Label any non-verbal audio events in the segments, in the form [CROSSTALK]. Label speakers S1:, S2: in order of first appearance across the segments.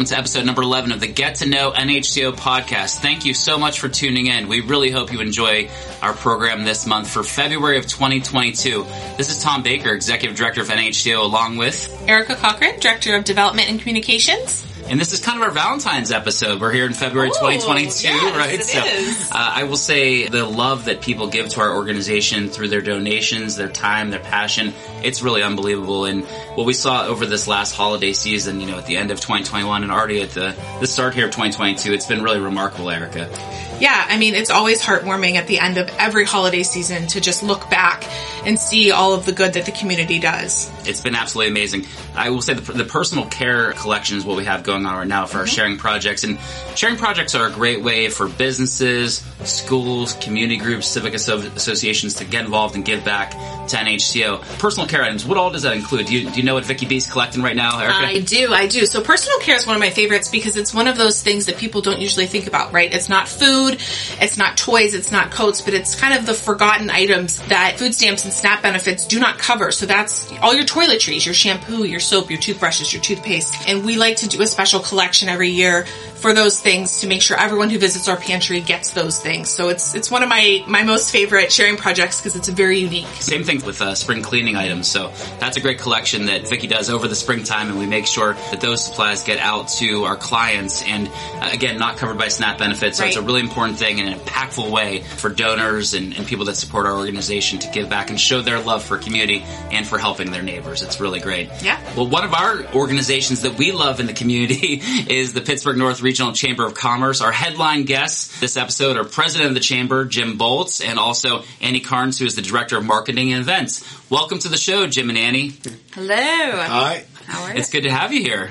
S1: welcome to episode number 11 of the Get to Know NHCO podcast. Thank you so much for tuning in. We really hope you enjoy our program this month for February of 2022. This is Tom Baker, Executive Director of NHCO, along with
S2: Erica Cochran, Director of Development and Communications.
S1: And this is kind of our Valentine's episode. We're here in February
S2: Ooh,
S1: 2022,
S2: yes,
S1: right?
S2: it
S1: so
S2: is.
S1: Uh, I will say the love that people give to our organization through their donations, their time, their passion, it's really unbelievable. And what we saw over this last holiday season, you know, at the end of 2021 and already at the, the start here of 2022, it's been really remarkable, Erica.
S2: Yeah, I mean, it's always heartwarming at the end of every holiday season to just look back and see all of the good that the community does.
S1: It's been absolutely amazing. I will say the, the personal care collection is what we have going on right now for our mm-hmm. sharing projects. And sharing projects are a great way for businesses, schools, community groups, civic asso- associations to get involved and give back to NHCO. Personal care items, what all does that include? Do you, do you know what Vicky B's collecting right now, Erica?
S2: I do, I do. So personal care is one of my favorites because it's one of those things that people don't usually think about, right? It's not food, it's not toys, it's not coats, but it's kind of the forgotten items that food stamps and SNAP benefits do not cover. So that's all your toiletries, your shampoo, your soap, your toothbrushes, your toothpaste. And we like to do a special collection every year for those things to make sure everyone who visits our pantry gets those things. So it's it's one of my my most favorite sharing projects because it's very unique.
S1: Same thing with uh, spring cleaning items. So that's a great collection that Vicky does over the springtime, and we make sure that those supplies get out to our clients. And uh, again, not covered by SNAP benefits. So it's a really important thing in an impactful way for donors and, and people that support our organization to give back and show their love for community and for helping their neighbors. It's really great.
S2: Yeah.
S1: Well, one of our organizations that we love in the community [LAUGHS] is the Pittsburgh North Regional Chamber of Commerce. Our headline guests this episode are President of the Chamber, Jim Bolts, and also Annie Carnes, who is the Director of Marketing and Events. Welcome to the show, Jim and Annie.
S2: Hello.
S3: Hi.
S2: How are you?
S1: It's good to have you here.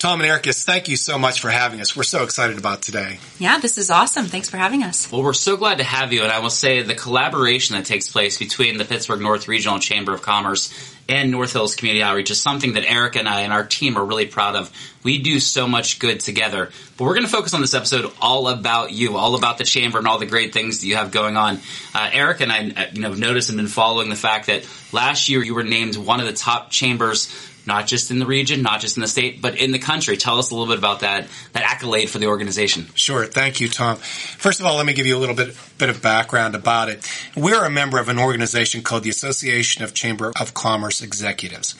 S3: Tom and Ericus, thank you so much for having us. We're so excited about today.
S4: Yeah, this is awesome. Thanks for having us.
S1: Well, we're so glad to have you, and I will say the collaboration that takes place between the Pittsburgh North Regional Chamber of Commerce and North Hills Community Outreach is something that Erica and I and our team are really proud of. We do so much good together, but we're going to focus on this episode all about you, all about the chamber and all the great things that you have going on. Uh, Erica and I, uh, you know, noticed and been following the fact that last year you were named one of the top chambers not just in the region, not just in the state, but in the country. Tell us a little bit about that that accolade for the organization.
S3: Sure. Thank you, Tom. First of all, let me give you a little bit, bit of background about it. We're a member of an organization called the Association of Chamber of Commerce Executives.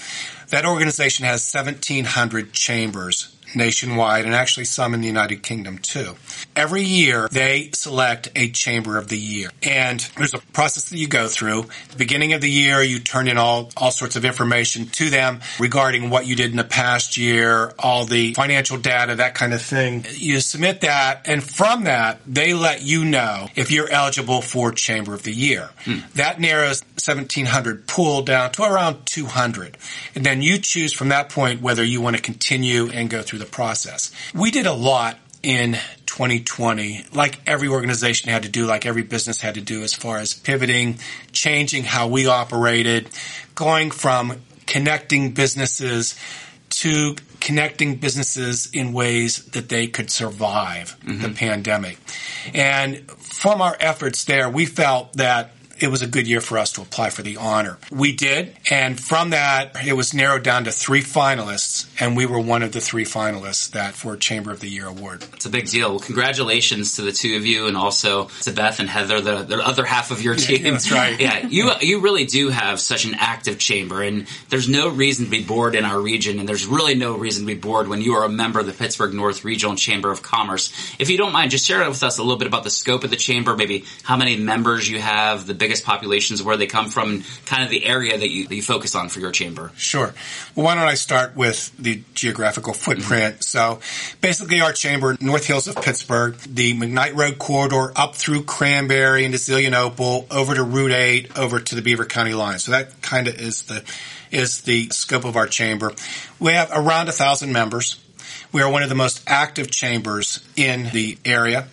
S3: That organization has 1,700 chambers nationwide and actually some in the United Kingdom too. Every year they select a chamber of the year and there's a process that you go through. The beginning of the year you turn in all, all sorts of information to them regarding what you did in the past year, all the financial data, that kind of thing. You submit that and from that they let you know if you're eligible for chamber of the year. Hmm. That narrows 1700 pool down to around 200. And then you choose from that point whether you want to continue and go through the process. We did a lot in 2020, like every organization had to do, like every business had to do as far as pivoting, changing how we operated, going from connecting businesses to connecting businesses in ways that they could survive the mm-hmm. pandemic. And from our efforts there, we felt that it was a good year for us to apply for the honor. We did, and from that, it was narrowed down to three finalists, and we were one of the three finalists that for Chamber of the Year award.
S1: It's a big deal. Well, congratulations to the two of you, and also to Beth and Heather, the, the other half of your team.
S3: that's right. [LAUGHS]
S1: Yeah, you you really do have such an active chamber, and there's no reason to be bored in our region, and there's really no reason to be bored when you are a member of the Pittsburgh North Regional Chamber of Commerce. If you don't mind, just share with us a little bit about the scope of the chamber, maybe how many members you have, the biggest populations, where they come from, kind of the area that you, that you focus on for your chamber.
S3: Sure. Well, why don't I start with the geographical footprint? Mm-hmm. So basically our chamber, North Hills of Pittsburgh, the McKnight Road corridor up through Cranberry into Zelienople, over to Route 8, over to the Beaver County line. So that kind of is the, is the scope of our chamber. We have around a thousand members. We are one of the most active chambers in the area.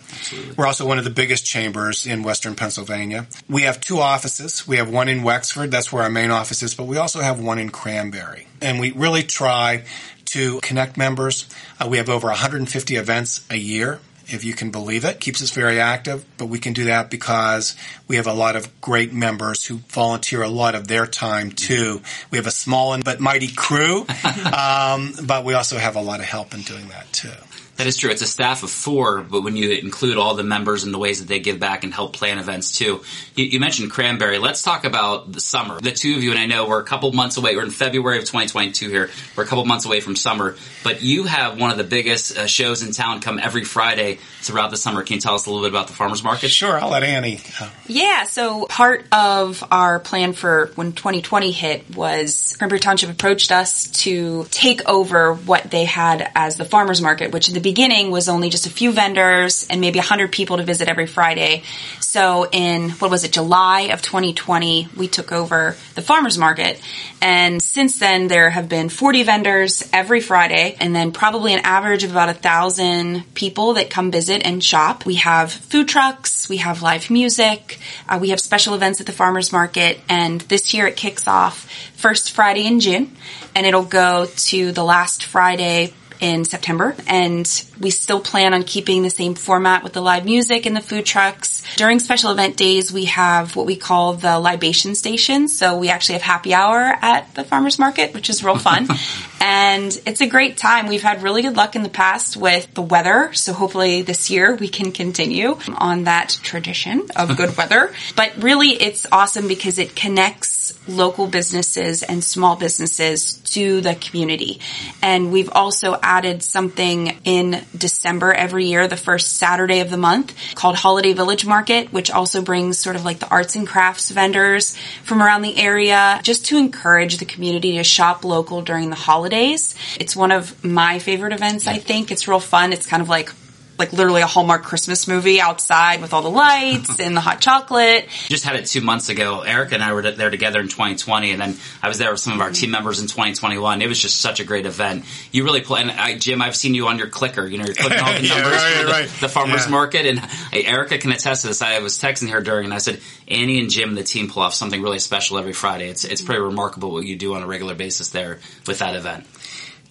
S3: We're also one of the biggest chambers in western Pennsylvania. We have two offices. We have one in Wexford, that's where our main office is, but we also have one in Cranberry. And we really try to connect members. Uh, we have over 150 events a year. If you can believe it. Keeps us very active, but we can do that because we have a lot of great members who volunteer a lot of their time too. We have a small and but mighty crew, [LAUGHS] um, but we also have a lot of help in doing that too.
S1: That is true. It's a staff of four, but when you include all the members and the ways that they give back and help plan events too. You, you, mentioned Cranberry. Let's talk about the summer. The two of you, and I know we're a couple months away. We're in February of 2022 here. We're a couple months away from summer, but you have one of the biggest uh, shows in town come every Friday throughout the summer. Can you tell us a little bit about the farmers market?
S3: Sure. I'll let Annie.
S4: Uh, yeah. So part of our plan for when 2020 hit was Cranberry Township approached us to take over what they had as the farmers market, which in the beginning was only just a few vendors and maybe 100 people to visit every Friday. So in, what was it, July of 2020, we took over the farmers market. And since then, there have been 40 vendors every Friday and then probably an average of about a thousand people that come visit and shop. We have food trucks, we have live music, uh, we have special events at the farmers market. And this year it kicks off first Friday in June and it'll go to the last Friday in September and we still plan on keeping the same format with the live music and the food trucks. During special event days, we have what we call the libation station. So we actually have happy hour at the farmers market, which is real fun. [LAUGHS] and it's a great time. We've had really good luck in the past with the weather. So hopefully this year we can continue on that tradition of good [LAUGHS] weather. But really it's awesome because it connects local businesses and small businesses to the community. And we've also added something in December every year, the first Saturday of the month called Holiday Village Market, which also brings sort of like the arts and crafts vendors from around the area just to encourage the community to shop local during the holidays. It's one of my favorite events, I think. It's real fun. It's kind of like like literally a Hallmark Christmas movie outside with all the lights [LAUGHS] and the hot chocolate.
S1: Just had it two months ago. Erica and I were there together in 2020, and then I was there with some of our team members in 2021. It was just such a great event. You really play, and I, Jim, I've seen you on your clicker. You know, you're clicking all the [LAUGHS]
S3: yeah,
S1: numbers
S3: right,
S1: for the,
S3: right.
S1: the farmers
S3: Yeah.
S1: market, and hey, Erica can attest to this. I was texting her during, and I said, Annie and Jim, and the team pull off something really special every Friday. It's it's pretty remarkable what you do on a regular basis there with that event.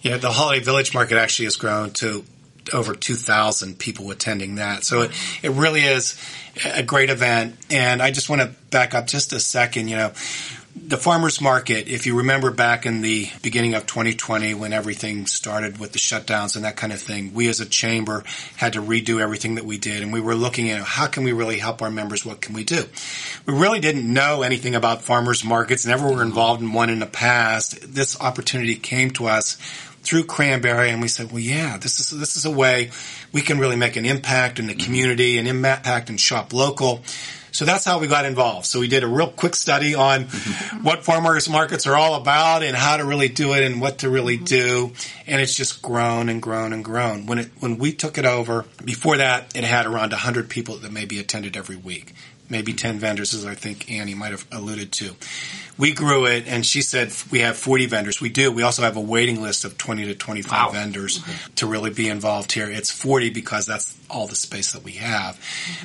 S3: Yeah, the Holiday Village Market actually has grown to over 2,000 people attending that. So it, it really is a great event. And I just want to back up just a second. You know, the farmers market, if you remember back in the beginning of 2020 when everything started with the shutdowns and that kind of thing, we as a chamber had to redo everything that we did. And we were looking at how can we really help our members? What can we do? We really didn't know anything about farmers markets, never were involved in one in the past. This opportunity came to us through Cranberry, and we said, "Well, yeah, this is this is a way we can really make an impact in the mm-hmm. community, an impact and shop local." So that's how we got involved. So we did a real quick study on mm-hmm. what farmers markets are all about and how to really do it and what to really mm-hmm. do, and it's just grown and grown and grown. When it when we took it over, before that, it had around hundred people that maybe attended every week maybe 10 vendors, as I think Annie might have alluded to. We grew it, and she said we have 40 vendors. We do. We also have a waiting list of 20 to 25
S1: Wow.
S3: vendors to really be involved here. It's 40 because that's all the space that we have.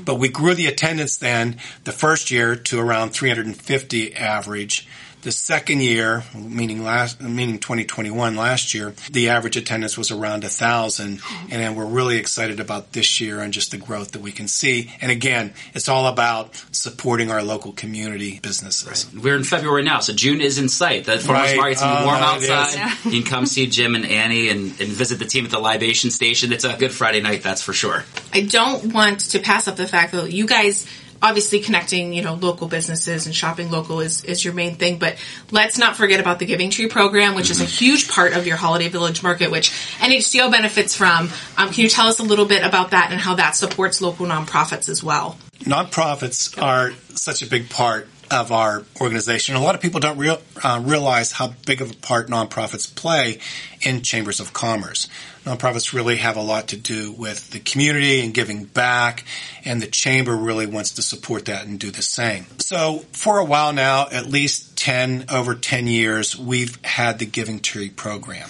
S3: But we grew the attendance then the first year to around 350 average. The second year, meaning last, meaning 2021 last year, the average attendance was around a thousand, and then we're really excited about this year and just the growth that we can see. And again, it's all about supporting our local community businesses.
S1: We're in February now, so June is in sight. The farmers
S3: Right.
S1: market's gonna be
S3: Oh,
S1: warm
S3: no, it is.
S1: outside. You can come see Jim and Annie and, and visit the team at the libation station. It's a good Friday night, that's for sure.
S2: I don't want to pass up the fact that you guys obviously connecting, you know, local businesses and shopping local is, is your main thing, but let's not forget about the Giving Tree program, which is a huge part of your Holiday Village Market, which NHCO benefits from. Um, can you tell us a little bit about that and how that supports local nonprofits as well?
S3: Nonprofits are such a big part of our organization. A lot of people don't real, uh, realize how big of a part nonprofits play in chambers of commerce. Nonprofits really have a lot to do with the community and giving back, and the chamber really wants to support that and do the same. So for a while now, at least 10, over 10 years, we've had the Giving Tree program.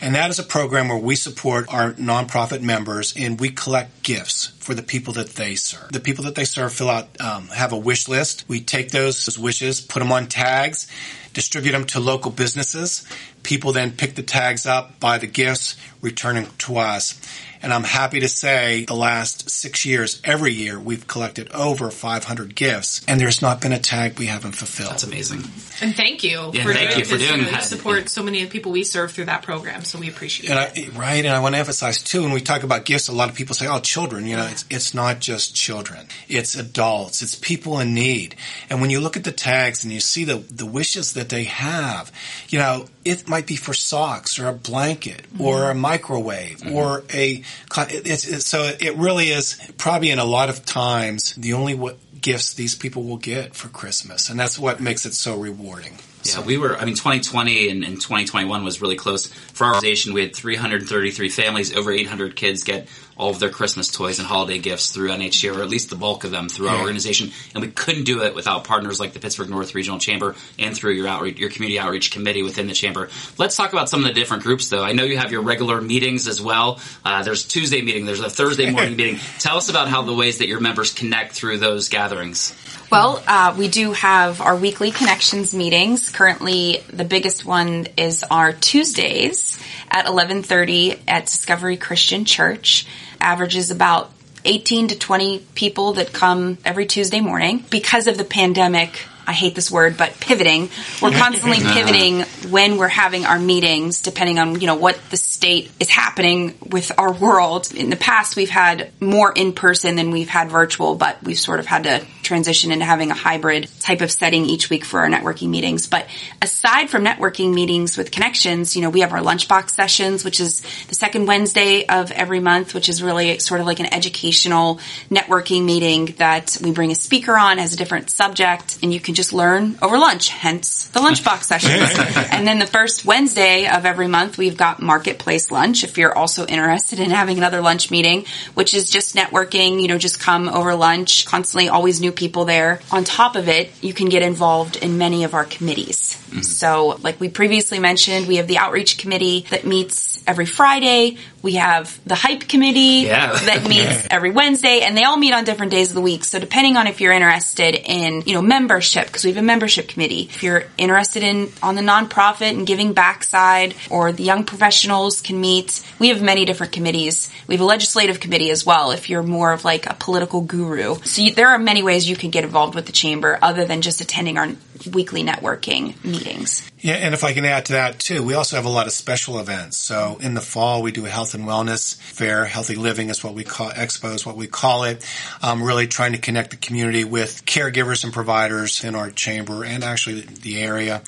S3: And that is a program where we support our nonprofit members and we collect gifts for the people that they serve. The people that they serve fill out, um, have a wish list. We take those wishes, put them on tags, distribute them to local businesses. People then pick the tags up, buy the gifts, return them to us. And I'm happy to say the last six years, every year, we've collected over 500 gifts, and there's not been a tag we haven't fulfilled.
S1: That's amazing.
S2: And thank you
S1: Yeah,
S2: for
S1: thank
S2: doing
S1: you for doing that.
S2: You support so many of the people we serve through that program, so we appreciate
S3: And
S2: it.
S3: I, right, and I want to emphasize too, when we talk about gifts, a lot of people say, "Oh, children." You know, it's it's not just children; it's adults, it's people in need. And when you look at the tags and you see the the wishes that they have, you know, it might be for socks or a blanket mm-hmm. or a microwave mm-hmm. or a. It's, it's so it really is probably in a lot of times the only what gifts these people will get for Christmas, and that's what makes it so rewarding.
S1: Yeah, we were. I mean, 2020 and, and 2021 was really close for our organization. We had 333 families, over 800 kids get all of their Christmas toys and holiday gifts through NHCO, or at least the bulk of them through our organization. And we couldn't do it without partners like the Pittsburgh North Regional Chamber and through your outreach, your community outreach committee within the chamber. Let's talk about some of the different groups, though. I know you have your regular meetings as well. Uh, there's Tuesday meeting. There's a Thursday morning [LAUGHS] meeting. Tell us about how the ways that your members connect through those gatherings.
S4: Well, uh, we do have our weekly connections meetings. Currently, the biggest one is our Tuesdays at 11:30 at Discovery Christian Church. Averages about 18 to 20 people that come every Tuesday morning. Because of the pandemic, I hate this word, but pivoting. We're constantly [LAUGHS] pivoting when we're having our meetings, depending on you know what the state is happening with our world. In the past, we've had more in person than we've had virtual, but we've sort of had to transition into having a hybrid type of setting each week for our networking meetings. But aside from networking meetings with connections, you know, we have our lunchbox sessions, which is the second Wednesday of every month, which is really sort of like an educational networking meeting that we bring a speaker on, has a different subject, and you can just learn over lunch, hence the lunchbox [LAUGHS] sessions. and then the first Wednesday of every month, we've got marketplace lunch. If you're also interested in having another lunch meeting, which is just networking, you know, just come over lunch, constantly always new people there. On top of it, you can get involved in many of our committees. Mm-hmm. So, like we previously mentioned, we have the outreach committee that meets every Friday. We have the hype committee
S1: Yeah.
S4: that [LAUGHS] meets every Wednesday, and they all meet on different days of the week. So, depending on if you're interested in, you know, membership, because we have a membership committee. If you're interested in on the nonprofit and giving back side, or the young professionals can meet, we have many different committees. We have a legislative committee as well. If you're more of like a political guru, so you, there are many ways you can get involved with the chamber other than just attending our weekly networking meetings.
S3: Yeah, and if I can add to that too, we also have a lot of special events. So in the fall, we do a health and wellness fair. Healthy living is what we call expo is what we call it. Um, really trying to connect the community with caregivers and providers in our chamber and actually the area.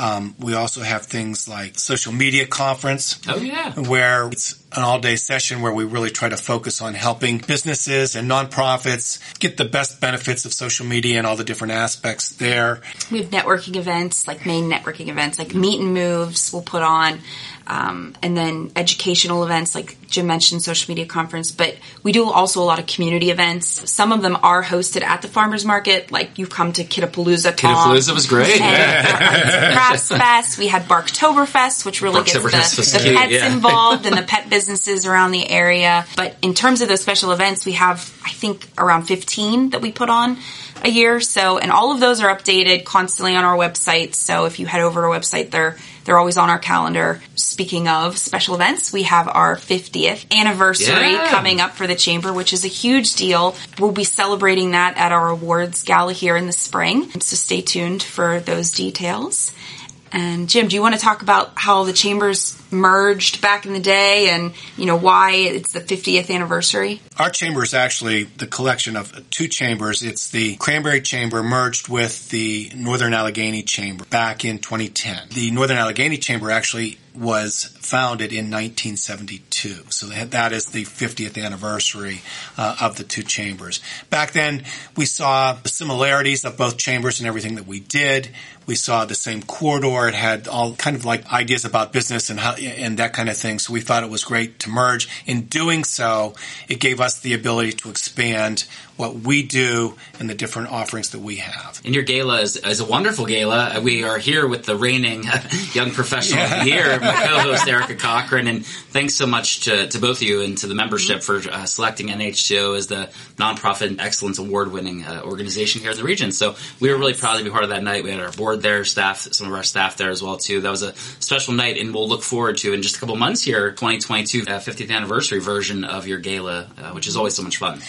S3: Um, we also have things like social media conference
S1: Oh yeah.
S3: where it's an all day session where we really try to focus on helping businesses and nonprofits get the best benefits of social media and all the different aspects there.
S4: We have networking events, like main networking events, like meet and moves we'll put on. Um, and then educational events like Jim mentioned, social media conference, but we do also a lot of community events. Some of them are hosted at the farmers market, like you've come to Kittapalooza. Tom.
S1: Kittapalooza was great.
S4: And our Arts and Crafts Fest. We had Barktoberfest, which really gets the, the
S1: cute,
S4: pets
S1: yeah. [LAUGHS]
S4: involved and the pet businesses around the area. But in terms of those special events, we have, I think, around 15 that we put on a year. So, and all of those are updated constantly on our website. So if you head over to our website, they're, they're always on our calendar. Speaking of special events, we have our 50th anniversary
S1: Yeah.
S4: coming up for the chamber, which is a huge deal. We'll be celebrating that at our awards gala here in the spring. So stay tuned for those details. And Jim, do you want to talk about how the chambers merged back in the day and, you know, why it's the 50th anniversary?
S3: Our chamber is actually the collection of two chambers. It's the Cranberry Chamber merged with the Northern Allegheny Chamber back in 2010. The Northern Allegheny Chamber actually was founded in 1972. So that is the 50th anniversary uh, of the two chambers. Back then, we saw the similarities of both chambers and everything that we did. We saw the same corridor. It had all kind of like ideas about business and how, and that kind of thing. So we thought it was great to merge. In doing so, it gave us the ability to expand what we do and the different offerings that we have.
S1: And your gala is, is a wonderful gala. We are here with the reigning [LAUGHS] young professional of the year, my co-host Erica Cochran, and thanks so much to, to both of you and to the membership for uh, selecting NHCO as the nonprofit excellence award winning uh, organization here in the region. So we were really proud to be part of that night. We had our board there, staff, some of our staff there as well too. That was a special night, and we'll look forward to in just a couple months here, 2022 uh, 50th anniversary version of your gala, uh, which is always so much fun.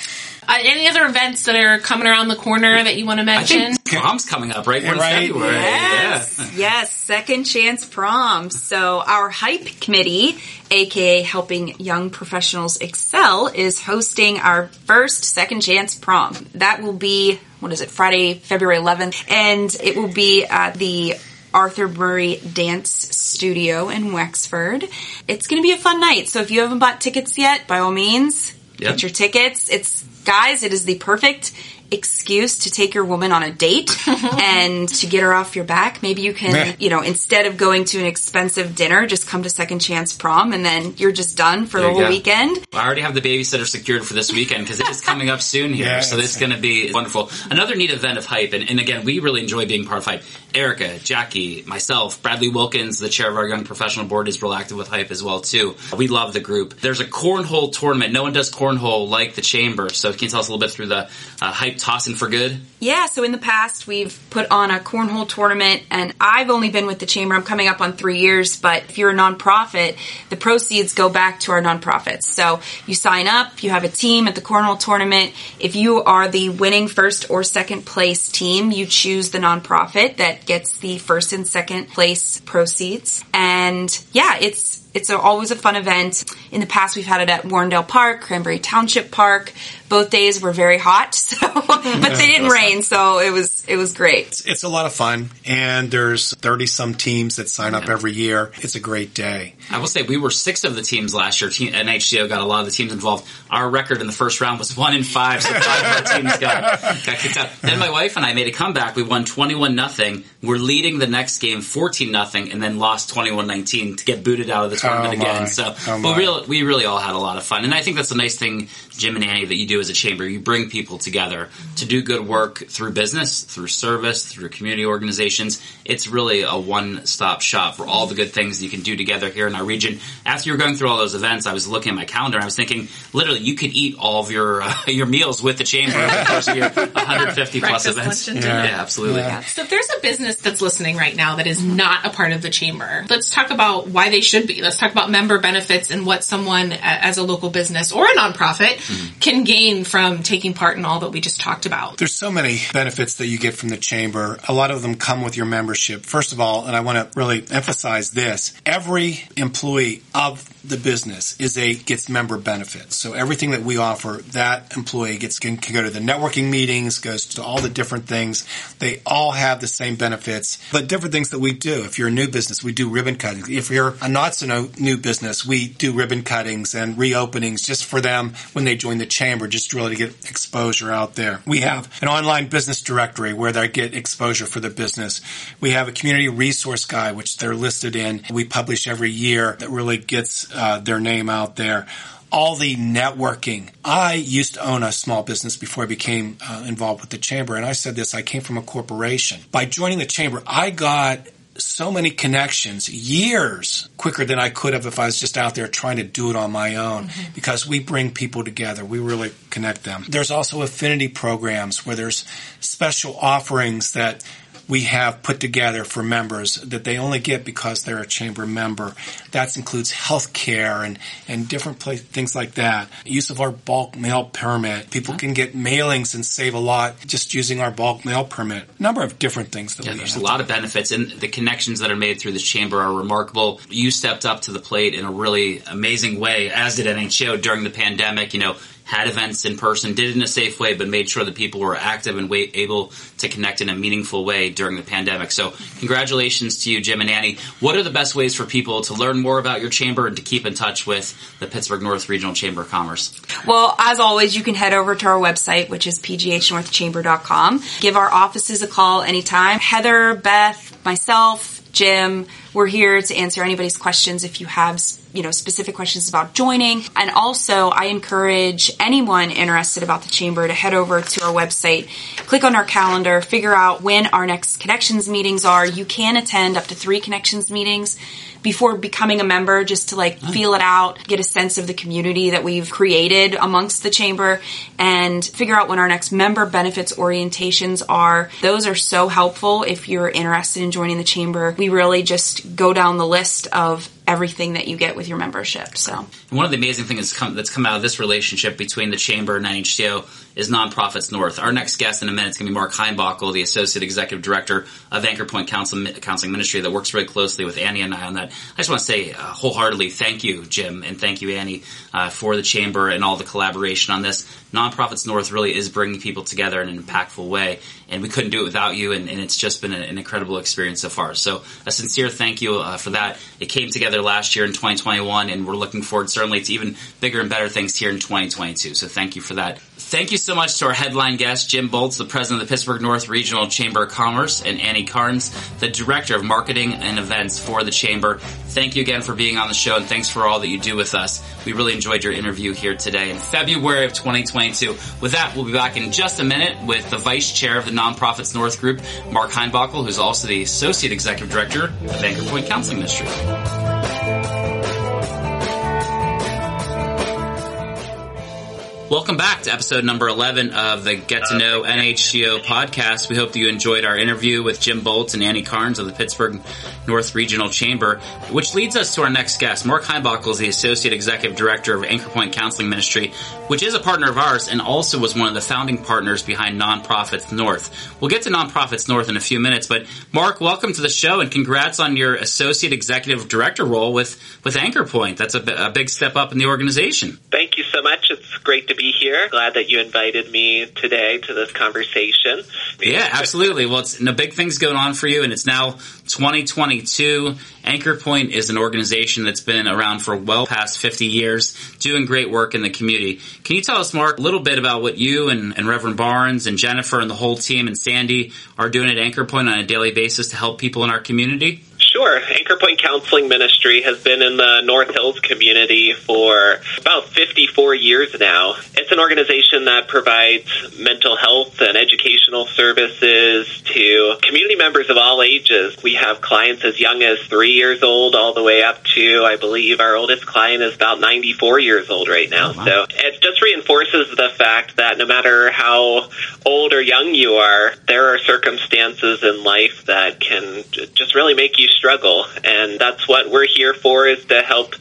S2: Uh, any other events that are coming around the corner that you want to mention?
S1: Prom's coming up right,
S3: Yeah, right.
S1: February.
S4: Yes,
S1: Yeah. [LAUGHS]
S4: yes, second chance prom. So our hype committee, aka helping young professionals excel, is hosting our first second chance prom. That will be what is it? Friday, February 11th, and it will be at the Arthur Murray Dance Studio in Wexford. It's going to be a fun night. So if you haven't bought tickets yet, by all means,
S1: Yep.
S4: get your tickets. It's guys, it is the perfect excuse to take your woman on a date [LAUGHS] and to get her off your back. Maybe you can, you know, instead of going to an expensive dinner, just come to second chance prom and then you're just done for
S1: There
S4: the whole
S1: go.
S4: weekend.
S1: I already have the babysitter secured for this weekend because it is coming up soon here.
S3: Yeah,
S1: so this is going to be wonderful. Another neat event of Hype, and, and again, we really enjoy being part of Hype. Erica, Jackie, myself, Bradley Wilkins, the chair of our Young Professional Board, is real active with Hype as well too. We love the group. There's a cornhole tournament. No one does cornhole like the Chamber. So can you tell us a little bit through the uh, Hype Tossing for Good?
S4: Yeah, so in the past we've put on a cornhole tournament and I've only been with the chamber. I'm coming up on three years, but if you're a nonprofit, the proceeds go back to our nonprofits. So you sign up, you have a team at the cornhole tournament. If you are the winning first or second place team, you choose the nonprofit that gets the first and second place proceeds. And yeah, it's it's a, always a fun event. In the past, we've had it at Warrendale Park, Cranberry Township Park. Both days were very hot, [LAUGHS] so but they didn't rain, so it was it was great.
S3: It's, it's a lot of fun, and there's 30 some teams that sign up every year. It's a great day.
S1: I will say we were six of the teams last year. Team, NHCO got a lot of the teams involved. Our record in the first round was one in five, so five of our teams got, got kicked out. Then my wife and I made a comeback. We won 21 nothing. We're leading the next game 14 nothing, and then lost 21-19 to get booted out of the tournament
S3: Oh,
S1: again. So
S3: Oh,
S1: but
S3: my.
S1: we really, we really all had a lot of fun, and I think that's a nice thing, Jim and Annie, that you do as a chamber. You bring people together to do good work through business, through service, through community organizations. It's really a one-stop shop for all the good things you can do together here in our region. After you were going through all those events, I was looking at my calendar and I was thinking, literally, you could eat all of your [LAUGHS] uh, your meals with the chamber over the course of your [LAUGHS] 150 plus events.
S2: lunch, and
S1: yeah.
S2: dinner.
S1: absolutely.
S3: Yeah.
S2: So if there's a business that's listening right now that is not a part of the chamber, let's talk about why they should be. Let's talk about member benefits and what someone as a local business or a nonprofit hmm. can gain from taking part in all that we just talked about.
S3: There's so many benefits that you get from the chamber. A lot of them come with your membership. First of all, and I want to really emphasize this, every employee of the business is a gets member benefits. So everything that we offer, that employee gets can, can go to the networking meetings, goes to all the different things. They all have the same benefits. but different things that we do. If you're a new business, we do ribbon cutting. If you're a not so new business, we do ribbon cuttings and reopenings just for them when they join the chamber, just really to get exposure out there. We have an online business directory where they get exposure for the business. We have a community resource guide, which they're listed in. We publish every year that really gets uh, their name out there all the networking. I used to own a small business before I became uh, involved with the chamber, and I said this: I came from a corporation. By joining the chamber, I got so many connections years quicker than I could have if I was just out there trying to do it on my own because we bring people together. We really connect them. There's also affinity programs where there's special offerings that we have put together for members that they only get because they're a chamber member. That includes health care and, and different pla things like that. Use of our bulk mail permit. People can get mailings and save a lot just using our bulk mail permit. A number of different things that
S1: Yeah,
S3: we
S1: there's a lot of benefits, and the connections that are made through this chamber are remarkable. You stepped up to the plate in a really amazing way, as did NHCO during the pandemic. You know, had events in person, did it in a safe way, but made sure that people were active and wa- able to connect in a meaningful way during the pandemic. So, congratulations to you, Jim and Annie. What are the best ways for people to learn more about your chamber and to keep in touch with the Pittsburgh North Regional Chamber of Commerce?
S4: Well, as always, you can head over to our website, which is pghnorthchamber.com. Give our offices a call anytime. Heather, Beth, myself, Jim, we're here to answer anybody's questions if you have, you know, specific questions about joining. And also, I encourage anyone interested about the chamber to head over to our website, click on our calendar, figure out when our next connections meetings are. You can attend up to three connections meetings before becoming a member just to like feel it out, get a sense of the community that we've created amongst the chamber and figure out when our next member benefits orientations are. Those are so helpful if you're interested in joining the chamber. We really just go down the list of everything that you get with your membership. So
S1: one of the amazing things that's come out of this relationship between the chamber and NHCO is Nonprofits North. Our next guest in a minute is going to be Mark Heinbockel, the Associate Executive Director of Anchor Point Counsel, Counseling Ministry that works really closely with Annie and I on that. I just want to say uh, wholeheartedly thank you, Jim, and thank you, Annie, uh, for the chamber and all the collaboration on this. Nonprofits North really is bringing people together in an impactful way, and we couldn't do it without you, and, and it's just been an incredible experience so far. So a sincere thank you uh, for that. It came together last year in 2021, and we're looking forward certainly to even bigger and better things here in 2022. So thank you for that. Thank you so much to our headline guest, Jim Bolts, the president of the Pittsburgh North Regional Chamber of Commerce, and Annie Carnes, the director of marketing and events for the Chamber. Thank you again for being on the show, and thanks for all that you do with us. We really enjoyed your interview here today in February of 2022. With that, we'll be back in just a minute with the vice chair of the Nonprofits North Group, Mark Heinbockel, who's also the associate executive director of Anchor Point Counseling Ministry. Welcome back to episode number 11 of the Get to Know NHCO podcast. We hope that you enjoyed our interview with Jim Bolts and Annie Carnes of the Pittsburgh North Regional Chamber, which leads us to our next guest. Mark Heinbockel is the Associate Executive Director of Anchor Point Counseling Ministry, which is a partner of ours and also was one of the founding partners behind Nonprofits North. We'll get to Nonprofits North in a few minutes, but Mark, welcome to the show and congrats on your Associate Executive Director role with, with Anchor Point. That's a, a big step up in the organization.
S5: Thank you so much. It's great to be here. Glad that you invited me today to this conversation.
S1: Yeah, absolutely. Well, it's no big things going on for you, and it's now 2022. Anchor Point is an organization that's been around for well past 50 years, doing great work in the community. Can you tell us, Mark, a little bit about what you and, and Reverend Barnes and Jennifer and the whole team and Sandy are doing at Anchor Point on a daily basis to help people in our community?
S5: Sure. Anchor Point Counseling Ministry has been in the North Hills community for about 54 years now. It's an organization that provides mental health and educational services to community members of all ages. We have clients as young as three years old all the way up to, I believe, our oldest client is about 94 years old right now. Oh, wow. So it just reinforces the fact that no matter how old or young you are, there are circumstances in life that can just really make you struggle. And that's what we're here for is to help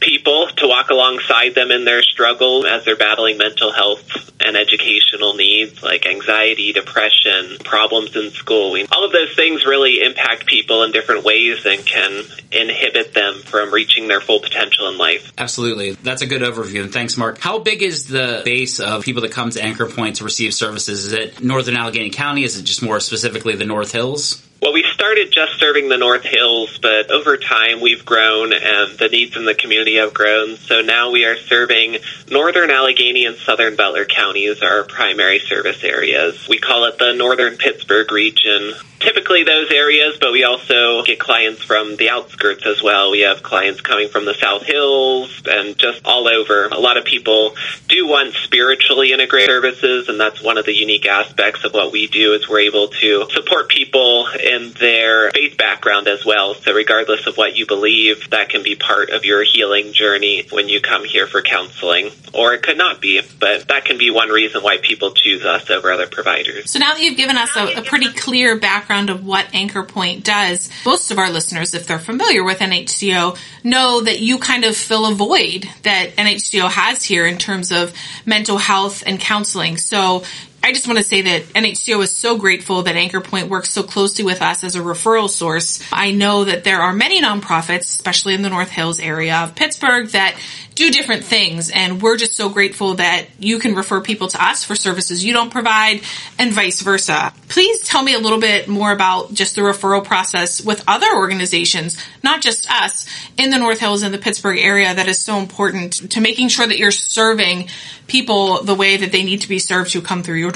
S5: people to walk alongside them in their struggle as they're battling mental health and educational needs like anxiety, depression, problems in school. All of those things really impact people in different ways and can inhibit them from reaching their full potential in life.
S1: Absolutely. That's a good overview. And thanks, Mark. How big is the base of people that come to Anchor Point to receive services? Is it Northern Allegheny County? Is it just more specifically the North Hills?
S5: Well, we started just serving the North Hills, but over time we've grown and the needs in the community have grown. So now we are serving Northern Allegheny and Southern Butler counties, are our primary service areas. We call it the Northern Pittsburgh region typically those areas, but we also get clients from the outskirts as well. We have clients coming from the South Hills and just all over. A lot of people do want spiritually integrated services, and that's one of the unique aspects of what we do is we're able to support people in their faith background as well. So regardless of what you believe, that can be part of your healing journey when you come here for counseling. Or it could not be, but that can be one reason why people choose us over other providers.
S2: So now that you've given us a, a pretty clear background background of what Anchor Point does, most of our listeners, if they're familiar with NHCO, know that you kind of fill a void that NHCO has here in terms of mental health and counseling. So I just want to say that NHCO is so grateful that Anchor Point works so closely with us as a referral source. I know that there are many nonprofits, especially in the North Hills area of Pittsburgh, that do different things. And we're just so grateful that you can refer people to us for services you don't provide and vice versa. Please tell me a little bit more about just the referral process with other organizations, not just us in the North Hills and the Pittsburgh area that is so important to making sure that you're serving people the way that they need to be served who come through your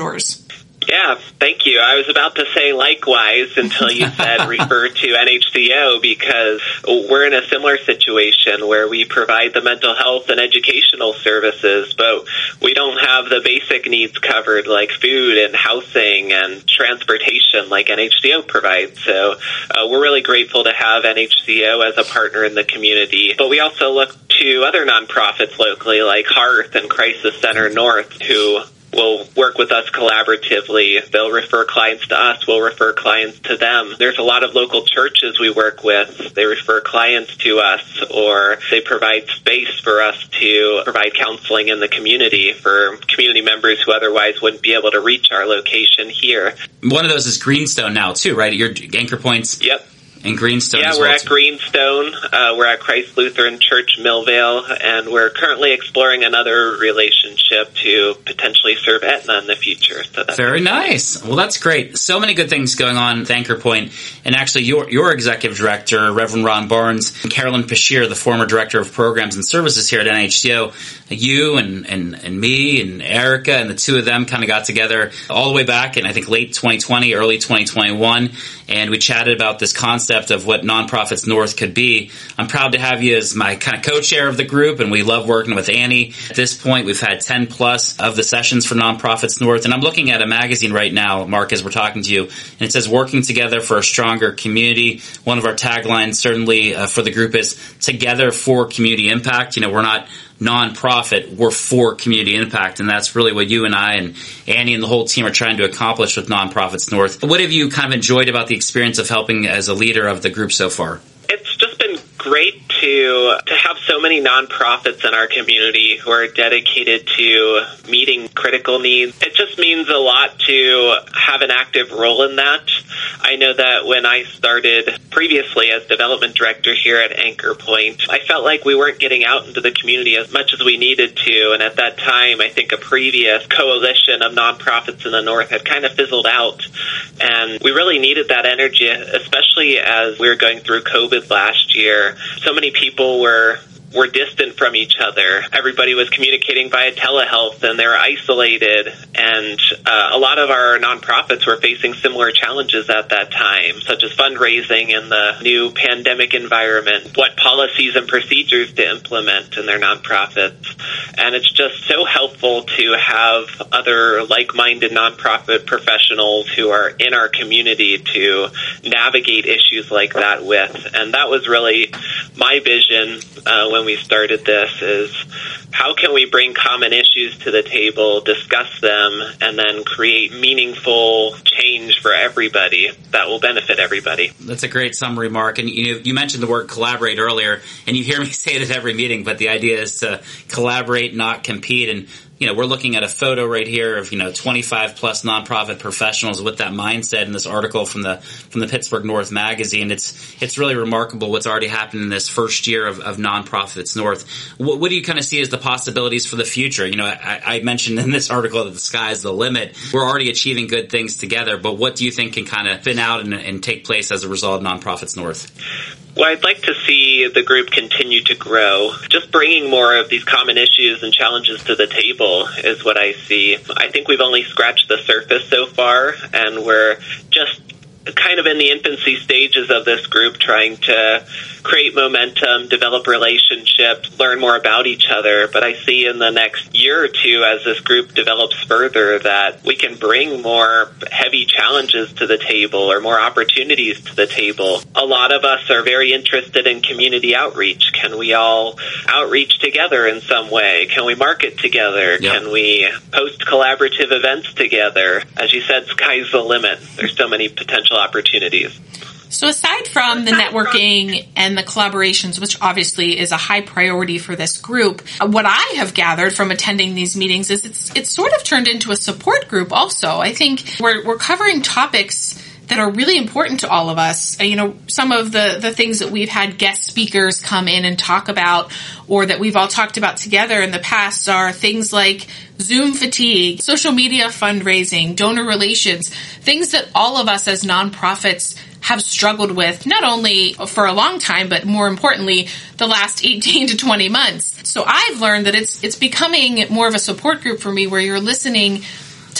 S5: Yeah, thank you. I was about to say likewise until you said [LAUGHS] refer to NHCO because we're in a similar situation where we provide the mental health and educational services, but we don't have the basic needs covered like food and housing and transportation like NHCO provides. So uh, we're really grateful to have NHCO as a partner in the community. But we also look to other nonprofits locally like Hearth and Crisis Center North who will work with us collaboratively. They'll refer clients to us. We'll refer clients to them. There's a lot of local churches we work with. They refer clients to us or they provide space for us to provide counseling in the community for community members who otherwise wouldn't be able to reach our location here.
S1: One of those is Greenstone now too, right? Your anchor points.
S5: Yep
S1: in Greenstone.
S5: Yeah,
S1: we're
S5: well
S1: at
S5: too. Greenstone. Uh, we're at Christ Lutheran Church Millvale, and we're currently exploring another relationship to potentially serve Etna in the future. So that's
S1: very nice. Well, that's great. So many good things going on at Anchor Point, and actually, your your executive director, Reverend Ron Barnes, and Carolyn Pashir, the former director of programs and services here at NHCO, you and and and me and Erica and the two of them kind of got together all the way back in I think late 2020, early 2021, and we chatted about this concept concept of what Nonprofits North could be. I'm proud to have you as my kind of co-chair of the group, and we love working with Annie. At this point, we've had 10 plus of the sessions for Nonprofits North, and I'm looking at a magazine right now, Mark, as we're talking to you, and it says "Working Together for a Stronger Community." One of our taglines, certainly uh, for the group, is "Together for Community Impact." You know, we're not nonprofit, we're for community impact. And that's really what you and I and Annie and the whole team are trying to accomplish with Nonprofits North. What have you kind of enjoyed about the experience of helping as a leader of the group so far?
S5: Great to to have so many nonprofits in our community who are dedicated to meeting critical needs. It just means a lot to have an active role in that. I know that when I started previously as development director here at Anchor Point, I felt like we weren't getting out into the community as much as we needed to. And at that time, I think a previous coalition of nonprofits in the North had kind of fizzled out. And we really needed that energy, especially as we were going through COVID last year. So many people were were distant from each other. Everybody was communicating via telehealth and they were isolated. And uh, a lot of our nonprofits were facing similar challenges at that time, such as fundraising in the new pandemic environment, what policies and procedures to implement in their nonprofits. And it's just so helpful to have other like-minded nonprofit professionals who are in our community to navigate issues like that with. And that was really my vision uh, when when we started this is how can we bring common issues to the table, discuss them, and then create meaningful change for everybody that will benefit everybody.
S1: That's a great summary, Mark. And you you mentioned the word collaborate earlier, and you hear me [LAUGHS] say it at every meeting. But the idea is to collaborate, not compete. And you know, we're looking at a photo right here of, you know, 25 plus nonprofit professionals with that mindset in this article from the, from the Pittsburgh North magazine. It's, it's really remarkable what's already happened in this first year of, of nonprofits North. What, what, do you kind of see as the possibilities for the future? You know, I, I mentioned in this article that the sky's the limit. We're already achieving good things together, but what do you think can kind of spin out and, and take place as a result of Nonprofits North?
S5: Well, I'd like to see the group continue to grow. Just bringing more of these common issues and challenges to the table is what I see. I think we've only scratched the surface so far, and we're just kind of in the infancy stages of this group trying to create momentum, develop relationships, learn more about each other. But I see in the next year or two, as this group develops further, that we can bring more heavy challenges to the table or more opportunities to the table. A lot of us are very interested in community outreach. Can we all outreach together in some way? Can we market together? Can we host collaborative events together? As you said, sky's the limit. There's so many potential opportunities.
S2: So aside from the networking and the collaborations, which obviously is a high priority for this group, what I have gathered from attending these meetings is it's it's sort of turned into a support group also. I think we're we're covering topics that are really important to all of us. You know, some of the, the things that we've had guest speakers come in and talk about or that we've all talked about together in the past are things like Zoom fatigue, social media fundraising, donor relations, things that all of us as nonprofits have struggled with not only for a long time, but more importantly, the last [LAUGHS] 18 to 20 months. So I've learned that it's, it's becoming more of a support group for me where you're listening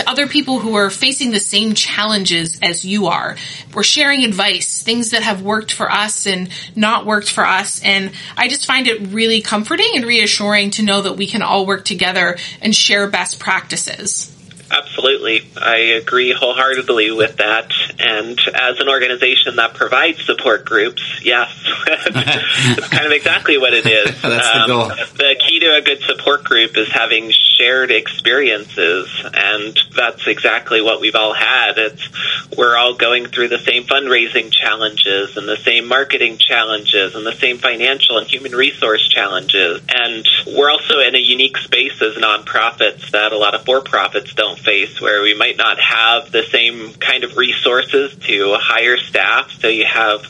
S2: to other people who are facing the same challenges as you are. We're sharing advice, things that have worked for us and not worked for us. And I just find it really comforting and reassuring to know that we can all work together and share best practices.
S5: Absolutely. I agree wholeheartedly with that. And as an organization that provides support groups, yes, [LAUGHS] it's kind of exactly what it is. [LAUGHS]
S1: That's um, the goal.
S5: The key to a good support group is having shared experiences. And that's exactly what we've all had. It's, we're all going through the same fundraising challenges and the same marketing challenges and the same financial and human resource challenges. And we're also in a unique space as nonprofits that a lot of for-profits don't face where we might not have the same kind of resources to hire staff. So you have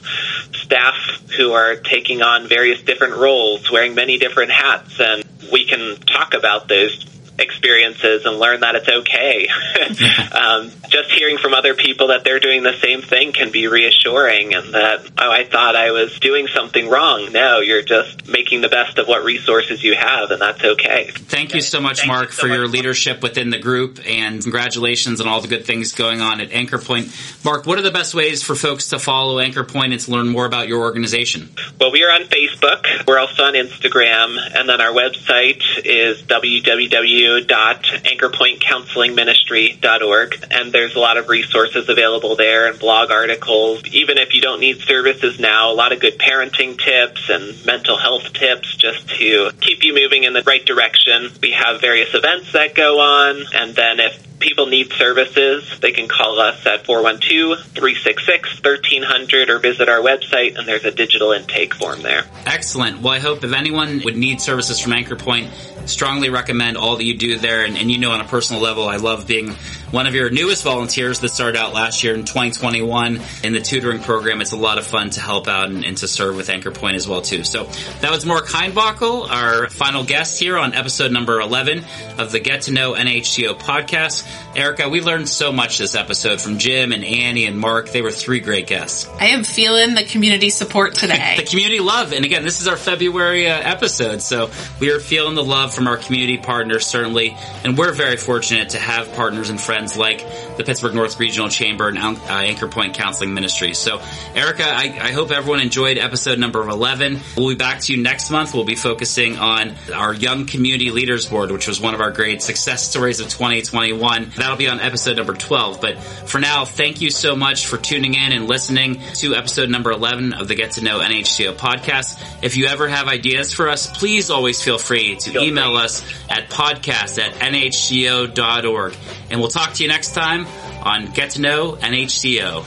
S5: staff who are taking on various different roles, wearing many different hats, and we can talk about those experiences and learn that it's okay. [LAUGHS] um, just hearing from other people that they're doing the same thing can be reassuring and that, oh, I thought I was doing something wrong. No, you're just making the best of what resources you have and that's okay.
S1: Thank you so much, Thank Mark, you so for much. your leadership within the group and congratulations on all the good things going on at Anchor Point. Mark, what are the best ways for folks to follow Anchor Point and to learn more about your organization?
S5: Well, we are on Facebook. We're also on Instagram and then our website is www www.anchorpointcounselingministry.org. And there's a lot of resources available there and blog articles. Even if you don't need services now, a lot of good parenting tips and mental health tips just to keep you moving in the right direction. We have various events that go on. And then if people need services, they can call us at 412-366-1300 or visit our website and there's a digital intake form there.
S1: Excellent. Well, I hope if anyone would need services from Anchor Point, strongly recommend all that you do there. And, and, you know, on a personal level, I love being one of your newest volunteers that started out last year in 2021 in the tutoring program. It's a lot of fun to help out and, and to serve with Anchor Point as well, too. So that was Mark Heinbockel, our final guest here on episode number 11 of the Get to Know NHCO podcast. Erica, we learned so much this episode from Jim and Annie and Mark. They were three great guests.
S2: I am feeling the community support today. [LAUGHS]
S1: the community love. And again, this is our February uh, episode. So we are feeling the love from our community partners, certainly. And we're very fortunate to have partners and friends like the Pittsburgh North Regional Chamber and uh, Anchor Point Counseling Ministries. So, Erica, I, I, hope everyone enjoyed episode number 11. We'll be back to you next month. We'll be focusing on our Young Community Leaders Board, which was one of our great success stories of 2021. That'll be on episode number 12. But for now, thank you so much for tuning in and listening to episode number 11 of the Get to Know NHCO podcast. If you ever have ideas for us, please always feel free to email us at podcast at nhco.org. And we'll talk to you next time on Get to Know NHCO.